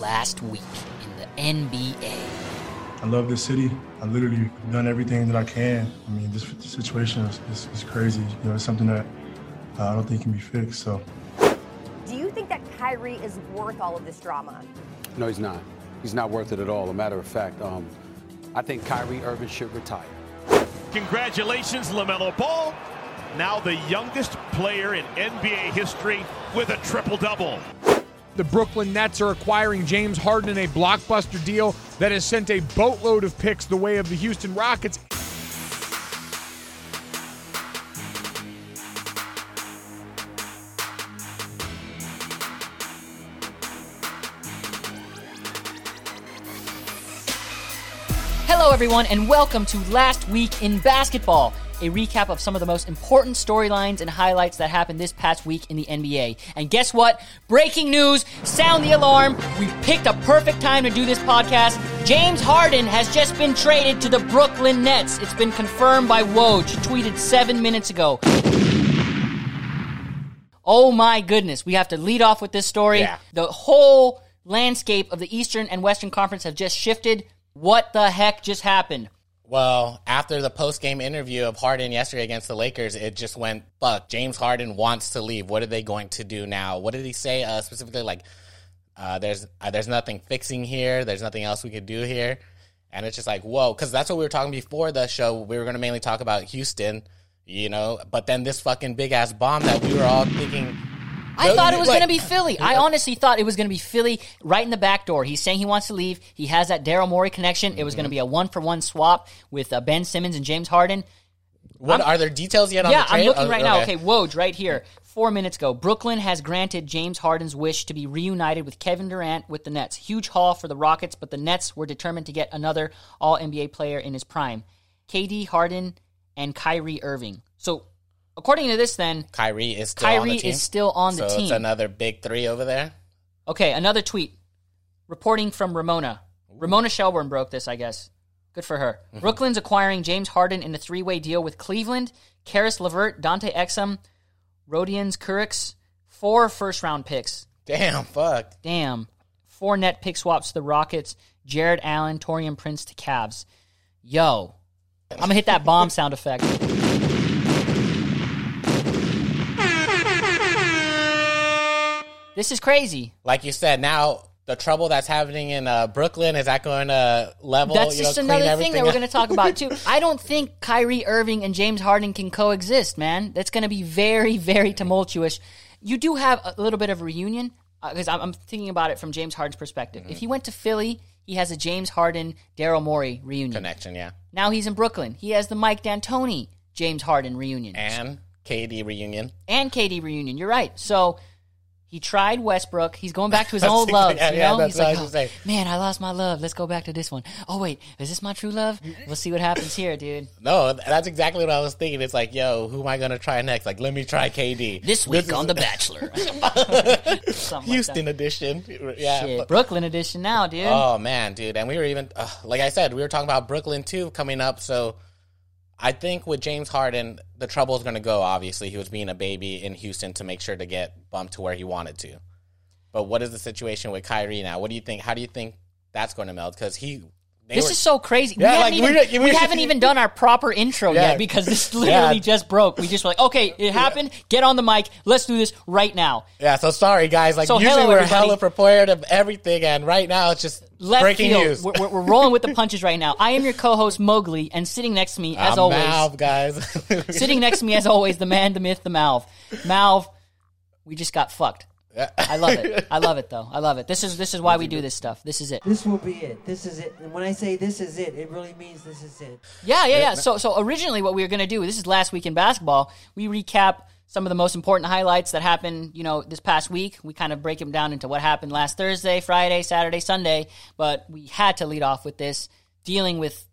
last week in the NBA. I love this city. I literally done everything that I can. I mean, this situation is, is, is crazy. You know, it's something that uh, I don't think can be fixed. So, Do you think that Kyrie is worth all of this drama? No, he's not. He's not worth it at all. A matter of fact, um, I think Kyrie Irving should retire. Congratulations, LaMelo Ball. Now the youngest player in NBA history with a triple double. The Brooklyn Nets are acquiring James Harden in a blockbuster deal that has sent a boatload of picks the way of the Houston Rockets. Hello, everyone, and welcome to Last Week in Basketball, a recap of some of the most important storylines and highlights that happened this past week in the NBA. And guess what? Breaking news! Sound the alarm! We picked a perfect time to do this podcast. James Harden has just been traded to the Brooklyn Nets. It's been confirmed by Woj, tweeted seven minutes ago. Oh my goodness, we have to lead off with this story. Yeah. The whole landscape of the Eastern and Western Conference have just shifted. What the heck just happened? Well, after the post game interview of Harden yesterday against the Lakers, it just went, fuck, James Harden wants to leave. What are they going to do now? What did he say uh, specifically? Like, uh, there's uh, there's nothing fixing here. There's nothing else we could do here. And it's just like, whoa, because that's what we were talking before the show. We were going to mainly talk about Houston, you know, but then this fucking big ass bomb that we were all thinking. I thought it was like- going to be Philly. I honestly thought it was going to be Philly right in the back door. He's saying he wants to leave. He has that Daryl Morey connection. It was going to be a one for one swap with uh, Ben Simmons and James Harden. What are there details yet on yeah, the trade? I'm looking Oh, right now. Okay, Woj, right here. Four minutes ago, Brooklyn has granted James Harden's wish to be reunited with Kevin Durant with the Nets. Huge haul for the Rockets, but the Nets were determined to get another All NBA player in his prime, KD Harden and Kyrie Irving. So, according to this, then Kyrie is still on Kyrie the team. is still on the so team. it's another big three over there. Okay, another tweet. Reporting from Ramona. Ramona Shelburne broke this, I guess. Good for her. Mm-hmm. Brooklyn's acquiring James Harden in a three way deal with Cleveland, Caris LeVert, Dante Exum, Rodions Kurucs, four first round picks. Damn, fuck. Damn. Four net pick swaps to the Rockets, Jarrett Allen, Taurean Prince to Cavs. Yo. I'm going to hit that bomb sound effect. This is crazy. Like you said, now the trouble that's happening in uh, Brooklyn is that going to level? That's just know, another thing that we're going to talk about too. I don't think Kyrie Irving and James Harden can coexist, man. That's going to be very, very tumultuous. You do have a little bit of a reunion because I'm, I'm thinking about it from James Harden's perspective. Mm-hmm. If he went to Philly, he has a James Harden, Daryl Morey reunion. connection, yeah. Now he's in Brooklyn. He has the Mike D'Antoni, James Harden reunion And KD reunion. and KD reunion. You're right. So he tried Westbrook. He's going back to his old love. yeah, you yeah, know? that's He's like, gonna. "Oh, man, I lost my love. Let's go back to this one. Oh wait, is this my true love? We'll see what happens here, dude. No, that's exactly what I was thinking. It's like, yo, who am I going to try next? Like, let me try KD. This week is- on The Bachelor. Something like Houston edition. Yeah. Shit, Brooklyn edition now, dude. oh, man, dude. And we were even, uh, like I said, we were talking about Brooklyn too coming up. So I think with James Harden, the trouble is going to go, obviously. He was being a baby in Houston to make sure to get bumped to where he wanted to. But what is the situation with Kyrie now? What do you think? How do you think that's going to melt? Because he. This were- is so crazy. Yeah, we like, haven't, we're- even, we- haven't even done our proper intro Yeah. yet because this literally Yeah. just broke. We just were like, okay, it happened. Get on the mic. Let's do this right now. Yeah, so sorry guys. Like So usually hello, we're everybody. hella prepared of everything, and right now it's just Left breaking field. news. We're, we're, we're rolling with the punches right now. I am your co-host Mowgli, and sitting next to me, as I'm always, Malv, guys. sitting next to me, as always, the man, the myth, the Malv. Malv, we just got fucked. I love it. I love it though. I love it. This is this is why we do this stuff. This is it. This will be it. This is it. And when I say this is it, it really means this is it. Yeah, yeah, yeah. So, so originally, what we were going to do, this is last week in basketball. We recap some of the most important highlights that happened, you know, this past week. We kind of break them down into what happened last Thursday, Friday, Saturday, Sunday. But we had to lead off with this, dealing with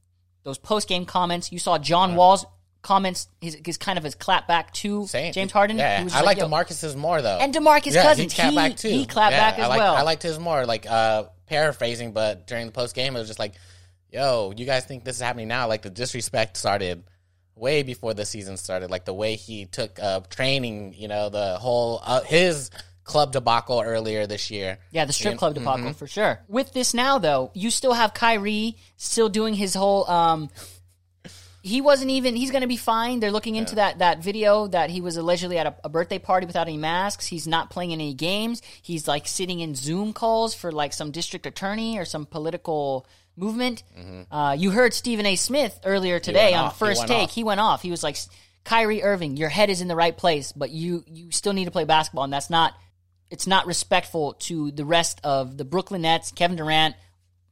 those post game comments. You saw John Wall's comments, his, his kind of his clap back to Same. James Harden. Yeah, I like yo. DeMarcus's more though. And DeMarcus yeah, Cousins, he clapped back too. he clapped Yeah, back as I like, well. I liked his more, like uh, paraphrasing, but during the post game, it was just like, "Yo, you guys think this is happening now?" Like the disrespect started way before the season started. Like the way he took uh, training, you know, the whole uh, his club debacle earlier this year. Yeah, the strip club debacle for sure. With this now, though, you still have Kyrie still doing his whole. Um, he wasn't even. He's going to be fine. They're looking into that that video that he was allegedly at a, a birthday party without any masks. He's not playing any games. He's like sitting in Zoom calls for like some district attorney or some political movement. Uh, you heard Stephen A. Smith earlier today on off. He First went Take. off. He went off. He was like, Kyrie Irving, your head is in the right place, but you you still need to play basketball, and that's not it's not respectful to the rest of the Brooklyn Nets, Kevin Durant,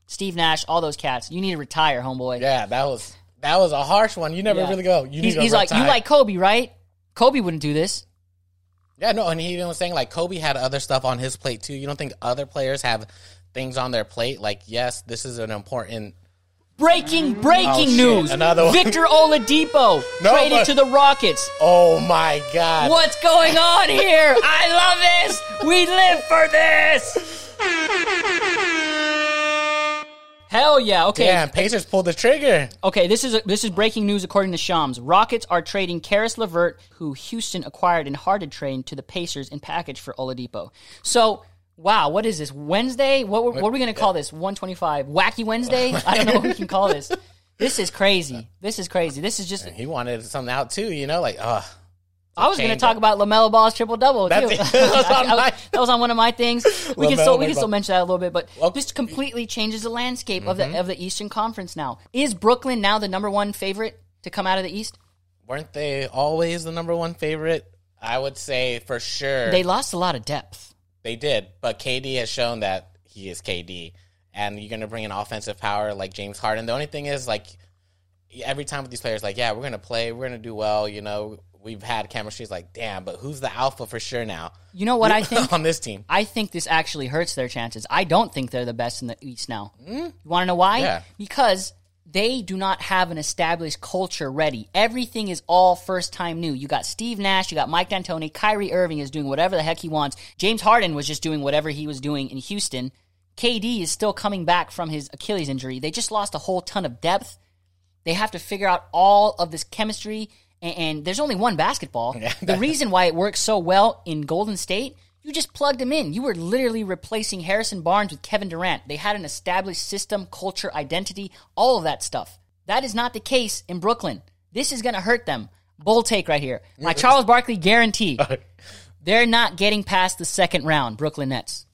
Steve Nash, all those cats. You need to retire, homeboy. Yeah, that was that was a harsh one. You never Yeah. really go. You he's need to he's like, you retire. like Kobe, right? Kobe wouldn't do this. Yeah, no, and he even was saying like Kobe had other stuff on his plate too. You don't think other players have things on their plate? Like, yes, this is an important. Breaking, breaking Oh, shit. news. Another one. Victor Oladipo No, traded but- to the Rockets. Oh my god! What's going on here? I love this. We live for this. Hell yeah. Okay. Damn, Pacers pulled the trigger. Okay, this is this is breaking news according to Shams. Rockets are trading Caris LeVert, who Houston acquired in Harden trade, to the Pacers in package for Oladipo. So, wow, what is this Wednesday? What what are we going to call this? One twenty five, Wacky Wednesday? I don't know what we can call this. This is crazy. This is crazy. This is just. He wanted something out too. You know, like, uh I was going to talk about LaMelo Ball's triple double. That's- that was on my- that was on one of my things. We can still we can still mention that a little bit, but Well- this completely changes the landscape of Mm-hmm. the of the Eastern Conference now. Is Brooklyn now the number one favorite to come out of the East? weren't they always the number one favorite? I would say for sure They lost a lot of depth. They did, but KD has shown that he is KD, and you're going to bring an offensive power like James Harden. The only thing is, like, every time with these players, like, yeah, we're going to play, we're going to do well. You know, we've had chemistry. It's like, damn, but who's the alpha for sure now You know what I think? on this team? I think this actually hurts their chances. I don't think they're the best in the East now. Hmm? You want to know why? Yeah. Because they do not have an established culture ready. Everything is all first time new. You got Steve Nash, you got Mike D'Antoni, Kyrie Irving is doing whatever the heck he wants. James Harden was just doing whatever he was doing in Houston. KD is still coming back from his Achilles injury. They just lost a whole ton of depth. They have to figure out all of this chemistry, and, and there's only one basketball. the reason why it works so well in Golden State, you just plugged them in. You were literally replacing Harrison Barnes with Kevin Durant. They had an established system, culture, identity, all of that stuff. That is not the case in Brooklyn. This is going to hurt them. Bold take right here. My Charles Barkley guarantee. They're not getting past the second round, Brooklyn Nets.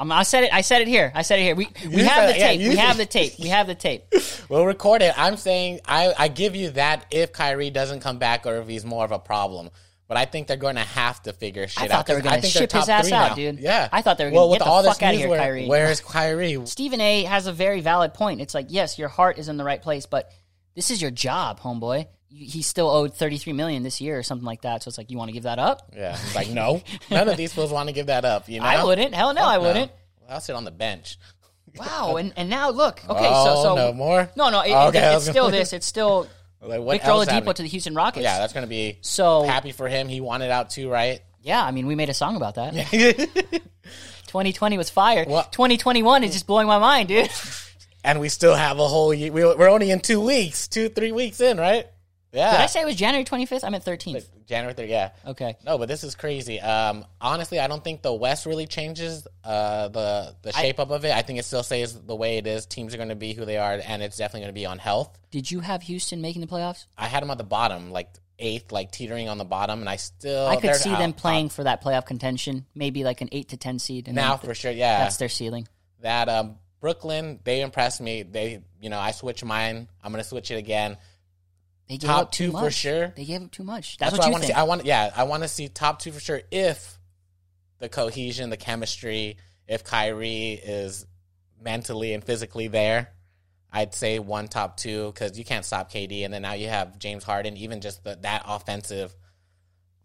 Um, I said it. I said it here. I said it here. We we You have the it, yeah, tape. you we have it. the tape. We have the tape. We'll record it. I'm saying I, I give you that if Kyrie doesn't come back or if he's more of a problem. But I think they're going to have to figure shit I out. thought they were 'cause gonna I think they're ship his ass out, now. dude. Yeah, I thought they were well, gonna with get the all fuck outta news, here, where- Kyrie. Where's Kyrie? Stephen A. has a very valid point. It's like, yes, your heart is in the right place, but this is your job, homeboy. He's still owed thirty three million this year or something like that. So it's like, you want to give that up? Yeah, it's like no, none of these fools want to give that up. You know, I wouldn't. Hell no, I wouldn't. Well, I'll sit on the bench. Wow. And and now look. Okay, Oh, so so no more? No, no. It, Oh, it- okay, I it's still this. It's still Like what Victor Oladipo to the Houston Rockets. Yeah, that's going to be So- happy for him. He wanted out too, right? Yeah, I mean, we made a song about that. 2020 was fire. What? 2021 is just blowing my mind, dude. and we still have a whole year. we- We're only in two weeks, two three weeks in, right? Yeah, Did I say it was January 25th? I meant 13th. January third. Yeah. Okay. No, but this is crazy. Um, honestly, I don't think the West really changes uh, the the shape up of it. I think it still stays the way it is. Teams are going to be who they are, and it's definitely going to be on health. Did you have Houston making the playoffs? I had them at the bottom, like eighth, like teetering on the bottom, and I still I could see them out- playing for that playoff contention, maybe like an 8 to 10 seed. And now for sure. Yeah, That's their ceiling. that um, Brooklyn, they impressed me. They, you know, I switched mine. I'm going to switch it again. They gave Top up two for sure. They gave up too much. That's, That's, what I want to see. I want, yeah, I want to see top two for sure. If the cohesion, the chemistry, if Kyrie is mentally and physically there, I'd say one top two because you can't stop KD, and then now you have James Harden. Even just the, that offensive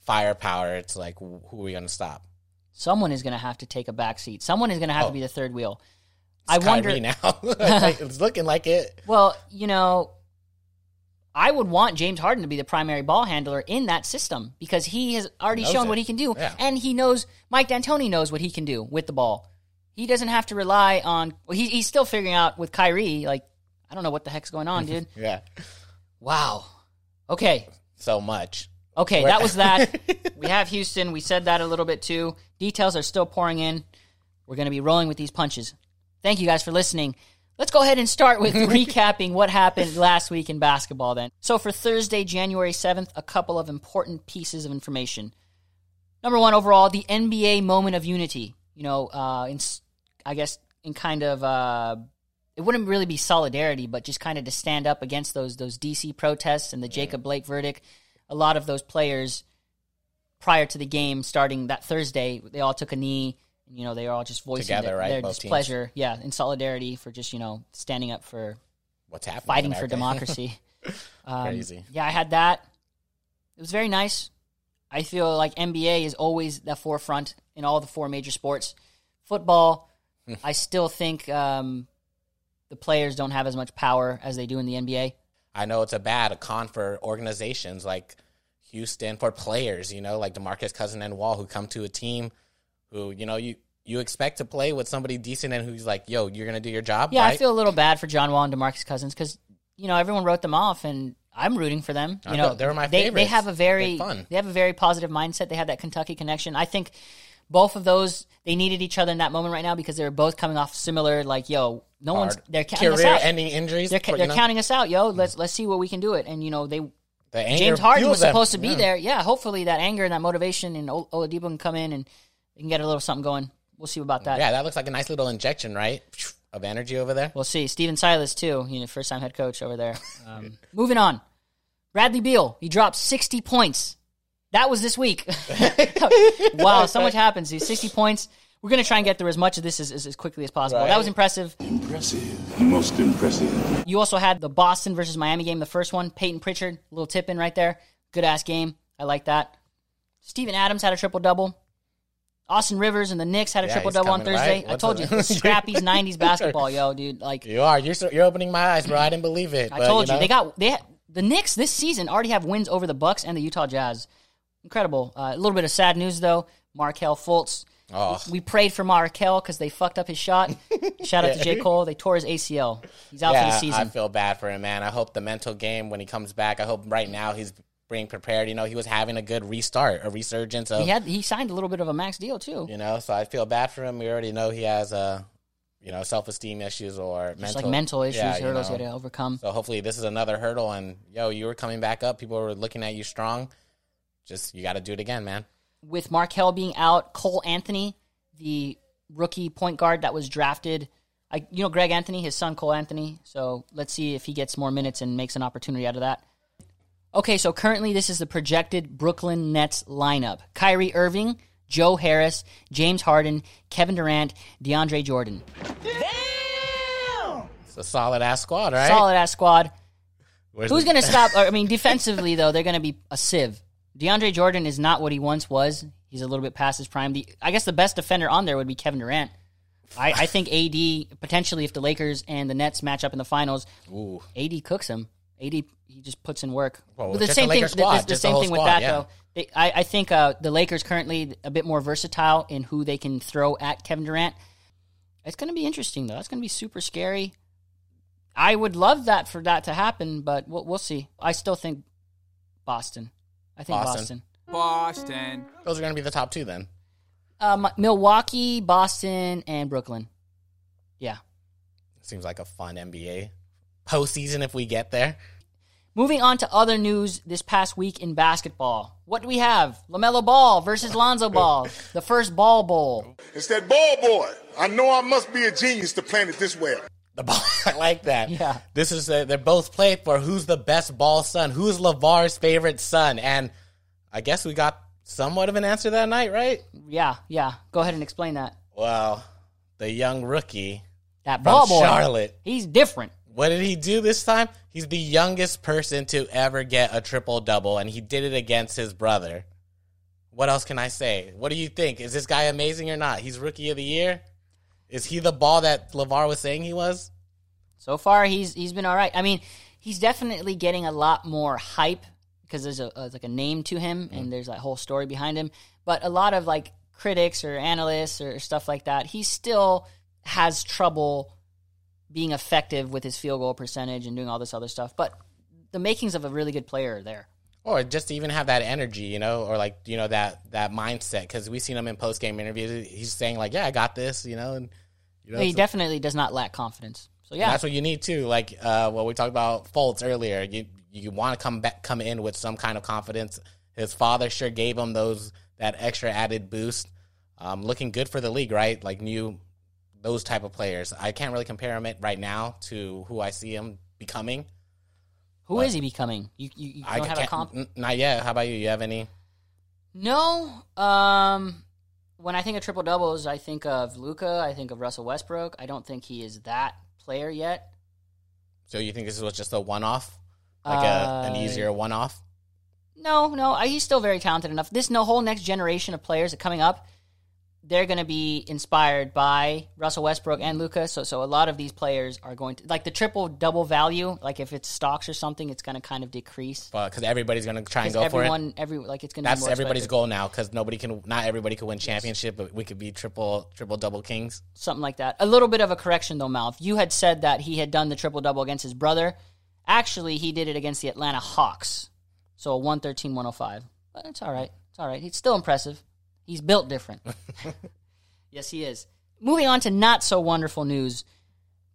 firepower, it's like who are we going to stop? Someone is going to have to take a back seat. Someone is going to have Oh. to be the third wheel. It's I wonder. Now. It's looking like it. Well, you know, I would want James Harden to be the primary ball handler in that system because he has already shown it. what he can do, Yeah. and he knows Mike D'Antoni knows what he can do with the ball. He doesn't have to rely on. Well, he, he's still figuring out with Kyrie. Like, I don't know what the heck's going on, dude. Yeah, wow. Okay, so much. Okay, that was that. we have Houston. We said that a little bit too. Details are still pouring in. We're going to be rolling with these punches. Thank you guys for listening. Let's go ahead and start with recapping what happened last week in basketball then. So for Thursday, January 7th, a couple of important pieces of information. Number one, overall, the NBA moment of unity. You know, uh, in, I guess in kind of, uh, it wouldn't really be solidarity, but just kind of to stand up against those those DC protests and the Jacob Blake verdict. A lot of those players prior to the game starting that Thursday, they all took a knee. You know, they are all just voicing Together, their, right? their Both teams. displeasure. Yeah, in solidarity for just you know standing up for What's happening? fighting for democracy. Um, Crazy. Yeah, I had that. It was very nice. I feel like NBA is always the forefront in all the four major sports. Football, Hmm. I still think um, the players don't have as much power as they do in the NBA. I know it's a bad a con for organizations like Houston for players, you know, like DeMarcus Cousin and Wall who come to a team who, you know, you you expect to play with somebody decent and who's like, yo, you're gonna do your job. Yeah, I feel a little bad for John Wall and DeMarcus Cousins because you know everyone wrote them off, and I'm rooting for them. You I know, know, they were my they, They have a very They're fun. they have a very positive mindset. They have that Kentucky connection. I think both of those they needed each other in that moment right now because they were both coming off similar. Like, yo, no one's they're counting us career out. ending injuries. They're, they're know, counting us out, yo. Mm. Let's let's see what we can do it. And you know they James Harden was them. supposed to be Yeah. there. Yeah, hopefully that anger and that motivation and Ol- Oladipo can come in and they can get a little something going. We'll see about that. Yeah, that looks like a nice little injection, right? Of energy over there. We'll see. Stephen Silas too, you know, first time head coach over there. Um, moving on. Bradley Beal, he dropped 60 points. That was this week. wow, so much happens. These 60 points. We're going to try and get through as much of this as, as, as quickly as possible. That was impressive. Impressive. Most impressive. You also had the Boston versus Miami game, the first one. Payton Pritchard, little tip in right there. Good ass game. I like that. Steven Adams had a triple double. Austin Rivers and the Knicks had a Yeah, triple double on Thursday. right? I told you, up? it was Scrappy's '90s basketball, yo, dude. Like You are. You're so, you're opening my eyes, bro. I didn't believe it. I but, told you, know, they got they the Knicks this season already have wins over the Bucks and the Utah Jazz. Incredible. Uh, a little bit of sad news though. Markelle Fultz. Oh. We prayed for Markelle because they fucked up his shot. Shout out to J Cole. They tore his ACL. He's out for the season. I feel bad for him, man. I hope the mental game when he comes back. I hope right now he's being prepared. You know, he was having a good restart, a resurgence of he had he signed a little bit of a max deal too. you know. So I feel bad for him. We already know he has a, you know, self esteem issues or Just mental like mental issues, yeah, you hurdles know. you got to overcome. So hopefully this is another hurdle. And yo, you were coming back up. People were looking at you strong. Just you got to do it again, man. With Markelle being out, Cole Anthony, the rookie point guard that was drafted. I, you know Greg Anthony, his son Cole Anthony. So let's see if he gets more minutes and makes an opportunity out of that. Okay, so currently this is the projected Brooklyn Nets lineup: Kyrie Irving, Joe Harris, James Harden, Kevin Durant, DeAndre Jordan. Damn! It's a solid ass squad, right? Solid ass squad. Where's Who's the- going to stop? I mean, defensively though, they're going to be a sieve. DeAndre Jordan is not what he once was. He's a little bit past his prime. The, I guess the best defender on there would be Kevin Durant. I, I think AD potentially if the Lakers and the Nets match up in the finals, Ooh. AD cooks him. AD he just puts in work. Well, But the same the thing. The- squad, the, the just the same whole thing with squad, that yeah. though. They, I, I think uh, the Lakers currently a bit more versatile in who they can throw at Kevin Durant. It's going to be interesting though. That's going to be super scary. I would love that for that to happen, but we'll, we'll see. I still think Boston. I think Boston. Boston. Boston. Those are going to be the top two then. Um, Milwaukee, Boston, and Brooklyn. Yeah. Seems like a fun NBA postseason if we get there. Moving on to other news this past week in basketball. What do we have? LaMelo Ball versus Lonzo Ball. The first Ball Bowl. It's that ball boy. I know I must be a genius to plan it this well. The ball, I like that. Yeah. This is uh, they're both played for who's the best ball son, who's LaVar's favorite son, and I guess we got somewhat of an answer that night, right? Yeah, yeah. Go ahead and explain that. Well, the young rookie That from Ball Boy. Charlotte. He's different. What did he do this time? He's the youngest person to ever get a triple double, and he did it against his brother. What else can I say? What do you think? Is this guy amazing or not? He's rookie of the year. Is he the ball that LaVar was saying he was? So far, he's he's been all right. I mean, he's definitely getting a lot more hype because there's a uh, like a name to him and there's that whole story behind him. But a lot of like critics or analysts or stuff like that, he still has trouble being effective with his field goal percentage and doing all this other stuff. But the makings of a really good player are there. or just to even have that energy, you know, or like you know that that mindset. Because we've seen him in post game interviews. He's saying like, "Yeah, I got this," you know, and you know, he so- definitely does not lack confidence. So yeah, that's what you need too. Like uh, what we talked about Fultz earlier. You you want to come back, come in with some kind of confidence. His father sure gave him those that extra added boost. Um, looking good for the league, right? Like new those type of players. I can't really compare him it right now to who I see him becoming. who is he becoming? You you, you I don't have a comp. n- Not yet. How about you? You have any? No. Um, when I think of triple doubles, I think of Luka. I think of Russell Westbrook. I don't think he is that player yet. So you think this was just a one off, like a, an Uh, easier one off? No, no, I- he's still very talented enough. This no whole next generation of players that coming up, they're going to be inspired by Russell Westbrook and Luka. So, so a lot of these players are going to like the triple double value. Like if it's stocks or something, it's going to kind of decrease. Because everybody's going to try and go for it. everyone, every like it's going to. That's be more everybody's goal now. Because nobody can, not everybody can win championship, but we could be triple, triple, double kings. something like that. A little bit of a correction though, Mal. If you had said that he had done the triple double against his brother, actually he did it against the Atlanta Hawks. So a 113 105. But it's all right. It's all right. He's still impressive. He's built different. yes, he is. Moving on to not so wonderful news.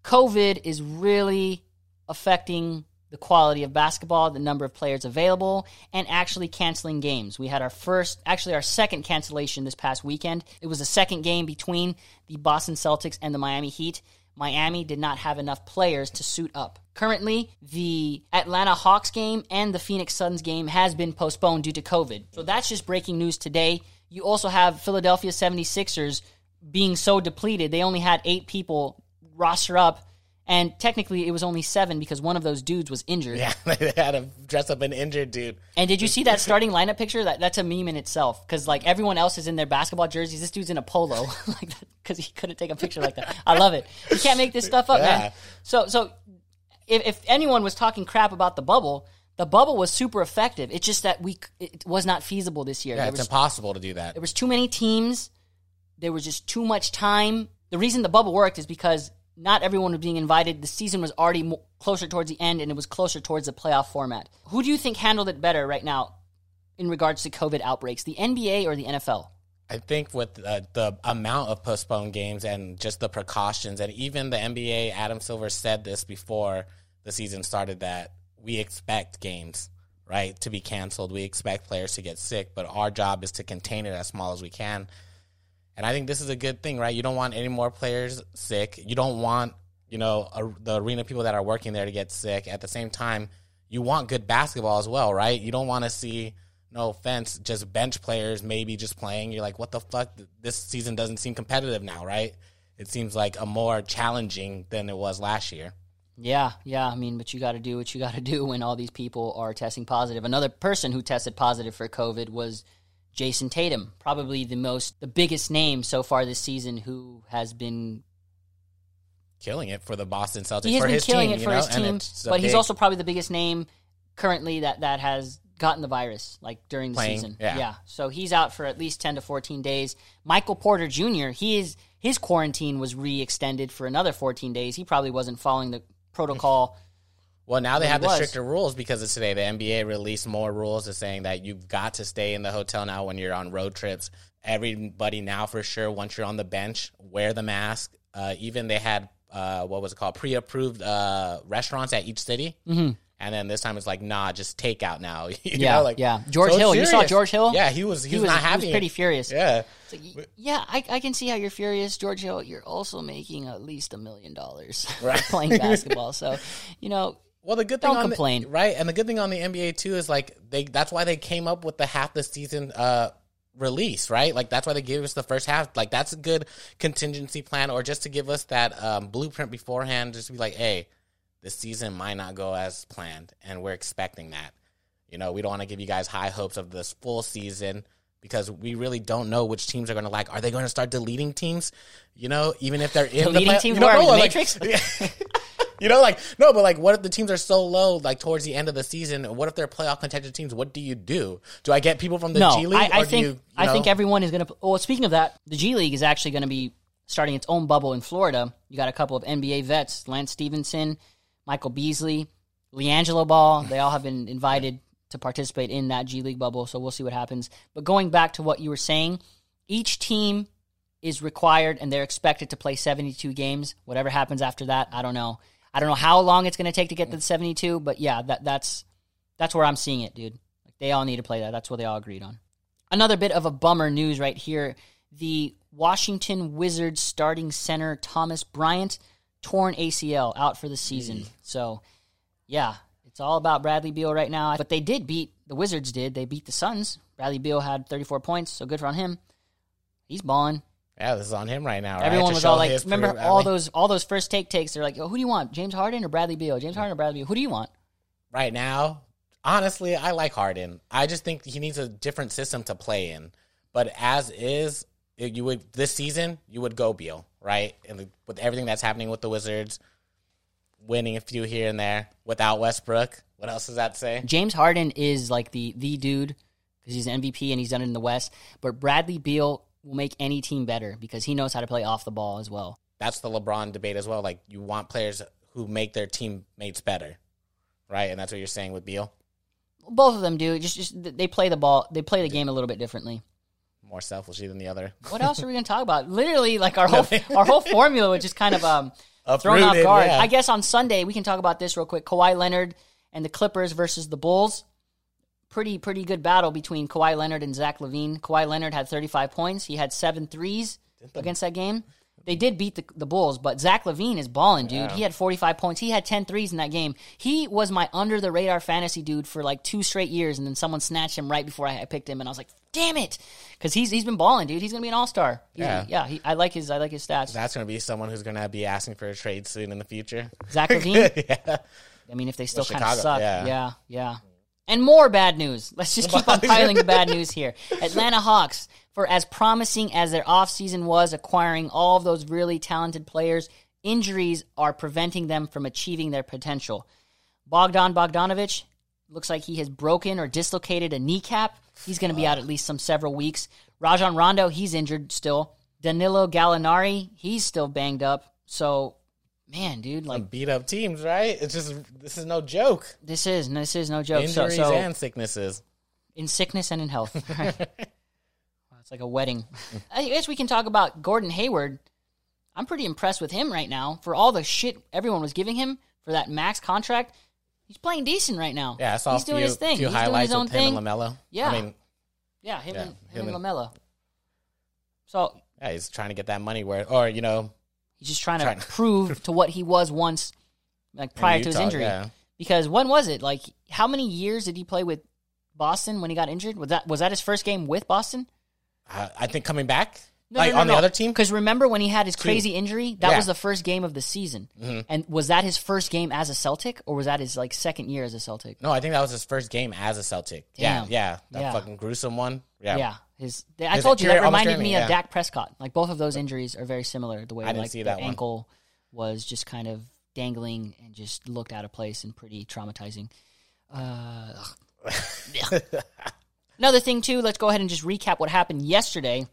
COVID is really affecting the quality of basketball, the number of players available, and actually canceling games. We had our first, actually our second cancellation this past weekend. It was the second game between the Boston Celtics and the Miami Heat. Miami did not have enough players to suit up. Currently, the Atlanta Hawks game and the Phoenix Suns game has been postponed due to COVID. So that's just breaking news today. You also have Philadelphia 76ers being so depleted. They only had eight people roster up, and technically it was only seven because one of those dudes was injured. Yeah, they had to dress up an injured dude. And did you see that starting lineup picture? That that's a meme in itself because like everyone else is in their basketball jerseys. This dude's in a polo, like because he couldn't take a picture like that. I love it. You can't make this stuff up, Yeah. man. So so if, if anyone was talking crap about the bubble, the bubble was super effective. It's just that we it was not feasible this year. Yeah, There it's was- impossible to do that. there was too many teams. There was just too much time. The reason the bubble worked is because not everyone was being invited. The season was already mo- closer towards the end, and it was closer towards the playoff format. Who do you think handled it better right now in regards to COVID outbreaks, the NBA or the NFL? I think with uh, the amount of postponed games and just the precautions, and even the NBA, Adam Silver said this before the season started that we expect games, right, to be canceled. We expect players to get sick, but our job is to contain it as small as we can. And I think this is a good thing, right? You don't want any more players sick. You don't want, you know, a, the arena people that are working there to get sick. At the same time, you want good basketball as well, right? You don't want to see, no offense, just bench players maybe just playing. You're like, what the fuck? This season doesn't seem competitive now, right? It seems like a more challenging than it was last year. Yeah, yeah. I mean, but you got to do what you got to do when all these people are testing positive. Another person who tested positive for COVID was Jayson Tatum, probably the most, the biggest name so far this season who has been Killing it for the Boston Celtics. he has for been his killing team, it you for know? his team, but he's also probably the biggest name currently that that has gotten the virus like during the Playing, season. yeah. so he's out for at least ten to fourteen days. Michael Porter Jr. He is his quarantine was re-extended for another fourteen days. He probably wasn't following the protocol. Well, now they have the stricter rules because of today. The NBA released more rules of saying that you've got to stay in the hotel now when you're on road trips. Everybody now, for sure, once you're on the bench, wear the mask. Uh, even they had uh, what was it called? Pre-approved uh, restaurants at each city. Mm-hmm. And then this time it's like, nah, just takeout now. You Yeah, know, like, yeah. George so Hill, you saw. George Hill? Yeah, he was. He, He was, was- not he was pretty furious. Yeah, It's like, yeah, I, I can see how you're furious, George Hill. You're also making at least a million dollars playing basketball. So, you know, Well, the good thing Don't on the- complain. right? And the good thing on the NBA too is like they that's why they came up with the half the season uh release, right? Like that's why they gave us the first half. Like that's a good contingency plan or just to give us that um, blueprint beforehand just to be like, "Hey, this season might not go as planned and we're expecting that." You know, we don't want to give you guys high hopes of this full season because we really don't know which teams are going to like. Are they going to start deleting teams? You know, even if they're in Deleting the play- teams you know, no, The like- Matrix? you know, like no, but like, what if the teams are so low, like towards the end of the season? What if they're playoff contended teams? What do you do? Do I get people from the no, G League? I, I or do think you, you I think everyone is going to. Well, speaking of that, the G League is actually going to be starting its own bubble in Florida. You got a couple of NBA vets: Lance Stephenson, Michael Beasley, LiAngelo Ball. They all have been invited to participate in that G League bubble. So we'll see what happens. But going back to what you were saying, each team is required and they're expected to play 72 games. Whatever happens after that, I don't know. I don't know how long it's going to take to get to the 72, but yeah, that that's that's where I'm seeing it, dude. Like they all need to play that. That's what they all agreed on. Another bit of a bummer news right here. The Washington Wizards starting center Thomas Bryant torn ACL out for the season. So, yeah, it's all about Bradley Beal right now. But they did beat the Wizards. Did they beat the Suns? Bradley Beal had 34 points, so good for him. He's balling. Yeah, this is on him right now. Right? Everyone was all like, remember all those all those first take takes. They're like, oh, who do you want, James Harden or Bradley Beal? James Harden or Bradley Beal? Who do you want? right now, honestly, I like Harden. I just think he needs a different system to play in. But as is, you would this season, you would go Beal, right? And with everything that's happening with the Wizards, winning a few here and there without Westbrook. What else does that say? James Harden is like the the dude because he's an MVP and he's done it in the West. But Bradley Beal will make any team better because he knows how to play off the ball as well. That's the LeBron debate as well. Like you want players who make their teammates better, right? And that's what you're saying with Beal. Both of them do. Just just they play the ball. They play the game a little bit differently. More selfishly than the other. What else are we going to talk about? Literally, like our whole our whole formula was just kind of um thrown off guard. yeah. I guess on Sunday we can talk about this real quick. Kawhi Leonard and the Clippers versus the Bulls. Pretty pretty good battle between Kawhi Leonard and Zach LaVine. Kawhi Leonard had 35 points. He had seven threes against that game. They did beat the, the Bulls, but Zach LaVine is balling, dude. He had 45 points. He had 10 threes in that game. He was my under the radar fantasy dude for like two straight years, and then someone snatched him right before I, I picked him, and I was like, damn it, because he's he's been balling, dude. He's gonna be an all star. Yeah. yeah. He, I like his I like his stats. That's going to be someone who's going to be asking for a trade soon in the future. Zach LaVine. yeah. I mean, if they still With kind of suck. yeah. yeah, yeah. And more bad news. Let's just keep on piling the bad news here. Atlanta Hawks, for as promising as their offseason was, acquiring all of those really talented players, injuries are preventing them from achieving their potential. Bogdan Bogdanovich looks like he has broken or dislocated a kneecap. He's going to be out at least some several weeks. Rajon Rondo, he's injured still. Danilo Gallinari, he's still banged up. So, man, dude, like beat up teams, right? It's just this is no joke. this is this is no joke. So, Injuries so and sicknesses. in sickness and in health. It's like a wedding. I guess we can talk about Gordon Hayward. I'm pretty impressed with him right now for all the shit everyone was giving him for that max contract. He's playing decent right now. Yeah, I saw he's a few, doing his thing. few he's doing highlights his own with thing. him and LaMelo. Yeah. I mean, yeah, him Yeah, and him him and LaMelo. So yeah, he's trying to get that money where, or you know, he's just trying to prove to what he was once, like prior to his injury. yeah. Because when was it? Like, how many years did he play with Boston when he got injured? Was that was that his first game with Boston? I, I think coming back, No, like no, no, on the other team, Because remember when he had his crazy injury? That Yeah. was the first game of the season. Mhm. And was that his first game as a Celtic, or was that his like second year as a Celtic? no, I think that was his first game as a Celtic. Damn. Yeah, yeah, that Yeah. fucking gruesome one. Yeah, Yeah, his. I His told you that reminded me of yeah. Dak Prescott. Like both of those injuries are very similar. The way I didn't like see the that one. ankle was just kind of dangling and just looked out of place and pretty traumatizing. Uh. Another thing too. Let's go ahead and just recap what happened yesterday,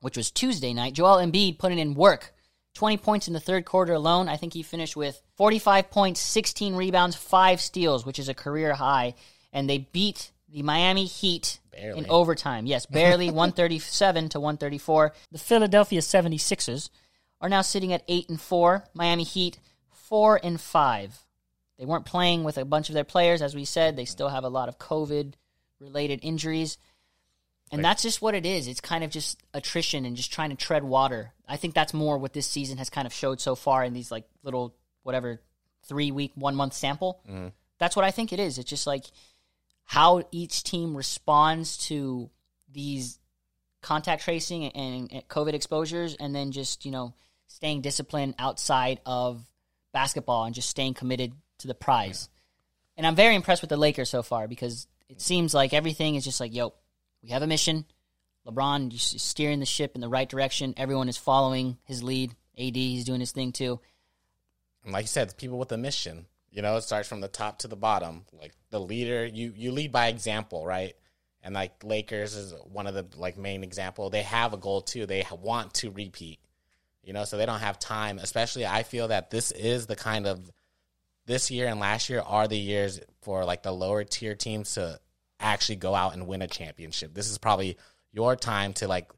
which was Tuesday night. Joel Embiid putting in work. 20 points in the third quarter alone. I think he finished with 45 points, 16 rebounds, 5 steals, which is a career high. And they beat the Miami Heat Barely. in overtime. Yes, barely 137 to 134. The Philadelphia 76ers are now sitting at 8 and 4. Miami Heat 4 and 5. They weren't playing with a bunch of their players as we said. They still have a lot of COVID related injuries. And that's just what it is. It's kind of just attrition and just trying to tread water. I think that's more what this season has kind of showed so far in these like little whatever three week, one month sample. Mm-hmm. That's what I think it is. It's just like how each team responds to these contact tracing and, and COVID exposures, and then just you know staying disciplined outside of basketball and just staying committed to the prize. And I'm very impressed with the Lakers so far because it seems like everything is just like, yo, we have a mission. LeBron is steering the ship in the right direction. Everyone is following his lead. AD, he's doing his thing too. And like you said, people with a mission. You know, it starts from the top to the bottom. Like the leader, you you lead by example, right? And like Lakers is one of the like main example. They have a goal too. They want to repeat. You know, so they don't have time. Especially, I feel that this is the kind of this year and last year are the years for like the lower tier teams to actually go out and win a championship. This is probably your time to like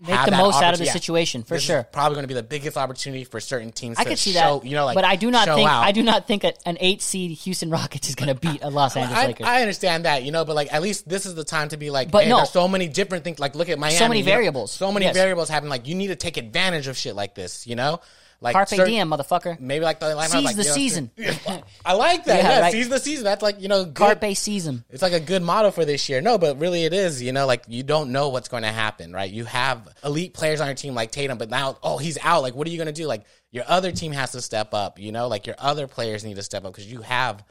Make the most out of the yeah. situation, for This is sure. probably going to be the biggest opportunity for certain teams. I could see show, that, You know, like, but I do not think out. I do not think a, an eight seed Houston Rockets is going to beat a Los Angeles I, Lakers. I understand that, you know, but like at least this is the time to be like, But hey, no. there's so many different things. Like, look at Miami. So many you know, variables. so many Yes. variables happen. Like, you need to take advantage of shit like this, you know. Like Carpe certain- diem, motherfucker. Maybe like the Seize like, the season. I like that. Yeah, Yeah, right. seize the season. That's like you know, good. Carpe season. It's like a good motto for this year. No, but really it is. You know, like you don't know what's going to happen, right? You have elite players on your team like Tatum, but now, oh, he's out. Like, what are you going to do? Like, your other team has to step up. You know, like your other players need to step up because you have,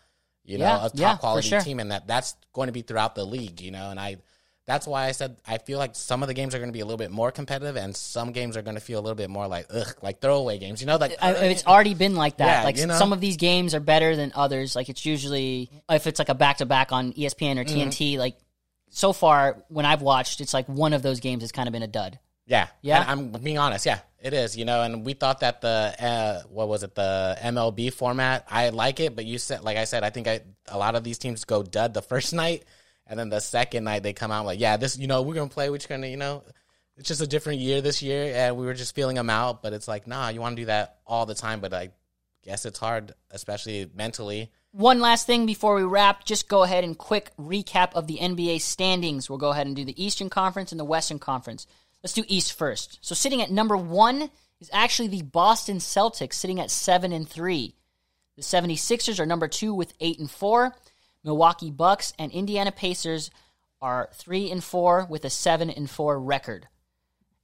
you know, Yeah, a top quality sure. team, and that that's going to be throughout the league. You know, and I. That's why I said I feel like some of the games are going to be a little bit more competitive, and some games are going to feel a little bit more like ugh, like throwaway games. You know, like I, it's already been like that. Yeah, like you know? some of these games are better than others. Like it's usually if it's like a back to back on ESPN or Mm-hmm. TNT. Like so far when I've watched, it's like one of those games has kind of been a dud. Yeah, Yeah? And I'm being honest. Yeah, it is. You know, and we thought that the uh, what was it, the MLB format? I like it, but you said, like I said, I think I, a lot of these teams go dud the first night, and then the second night they come out like, yeah, this, you know, we're gonna play. We're gonna, you know, it's just a different year this year, and we were just feeling them out. But it's like, nah, you want to do that all the time, but I guess it's hard, especially mentally. One last thing before we wrap, just go ahead and quick recap of the NBA standings. We'll go ahead and do the Eastern Conference and the Western Conference. Let's do East first. So sitting at number one is actually the Boston Celtics, sitting at seven and three. The 76ers are number two with eight and four. Milwaukee Bucks and Indiana Pacers are three and four with a seven and four record.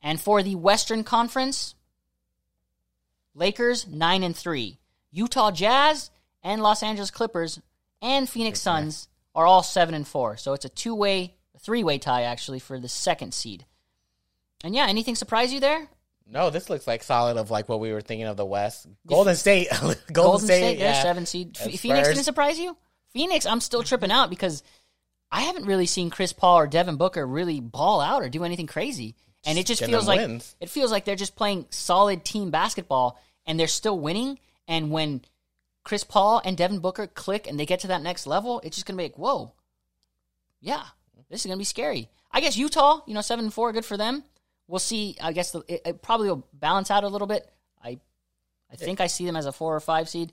And for the Western Conference, Lakers nine and three. Utah Jazz and Los Angeles Clippers and Phoenix Suns are all seven and four. So it's a two way, three way tie actually for the second seed. And yeah, anything surprise you there? No, this looks like solid of like what we were thinking of the West. Golden State, Golden, State, they're yeah. seven seed. Ph- Phoenix didn't surprise you? Phoenix, I'm still tripping out because I haven't really seen Chris Paul or Devin Booker really ball out or do anything crazy. And it just feels them like wins. it feels like they're just playing solid team basketball and they're still winning. And when Chris Paul and Devin Booker click and they get to that next level, it's just gonna be like, whoa, yeah, this is gonna be scary. I guess Utah, you know, seven and four, good for them. We'll see. I guess the, it, it probably will balance out a little bit. I, I think I see them as a four or five seed,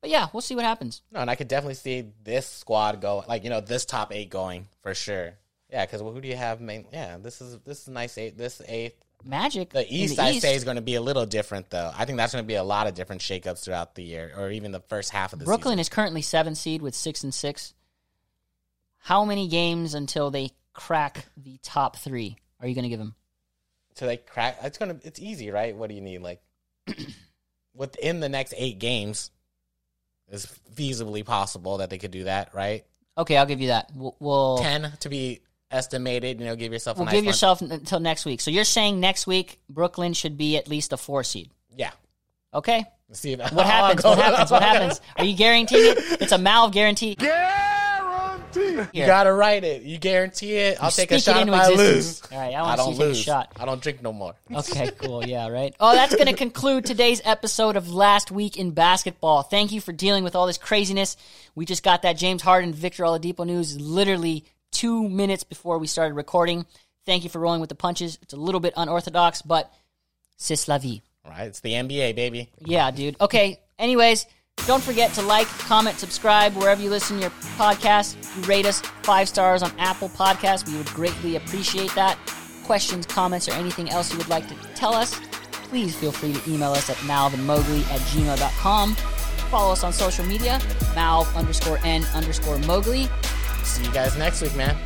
but yeah, we'll see what happens. No, and I could definitely see this squad go like you know this top eight going for sure. Yeah, because well, who do you have? Main, yeah, this is this is a nice eight. This eighth, Magic. the East, the I East. say is going to be a little different though. I think that's going to be a lot of different shakeups throughout the year, or even the first half of the season. Brooklyn season. is currently seven seed with six and six. How many games until they crack the top three are you going to give them? So they crack. It's gonna. It's easy, right? What do you need? Like within the next eight games, is feasibly possible that they could do that, right? Okay, I'll give you that. We'll we'll, Ten to be estimated. You know, give yourself. we'll a nice give one. yourself n- until next week. So you're saying next week Brooklyn should be at least a four seed. Yeah. Okay. Let's see if What happens? What happens? What happens? Are you guaranteeing it? It's a Malv guarantee. Guarantee. You gotta write it. You guarantee it. I'll You take a speak it shot into if I lose. existence. All right, I wanna see don't you take a lose. shot. I don't drink no more. Okay, cool. Yeah, right. Oh, that's going to conclude today's episode of Last Week in Basketball. Thank you for dealing with all this craziness. We just got that James Harden Victor Oladipo news literally two minutes before we started recording. Thank you for rolling with the punches. It's a little bit unorthodox, but c'est la vie. All right, it's the NBA, baby. Yeah, dude. Okay. Anyways, don't forget to like, comment, subscribe wherever you listen to your podcast. You rate us five stars on Apple Podcasts. We would greatly appreciate that. Questions, comments, or anything else you would like to tell us, please feel free to email us at malvinmowgli at gmail.com. Follow us on social media, malv underscore n underscore mowgli. See you guys next week, man.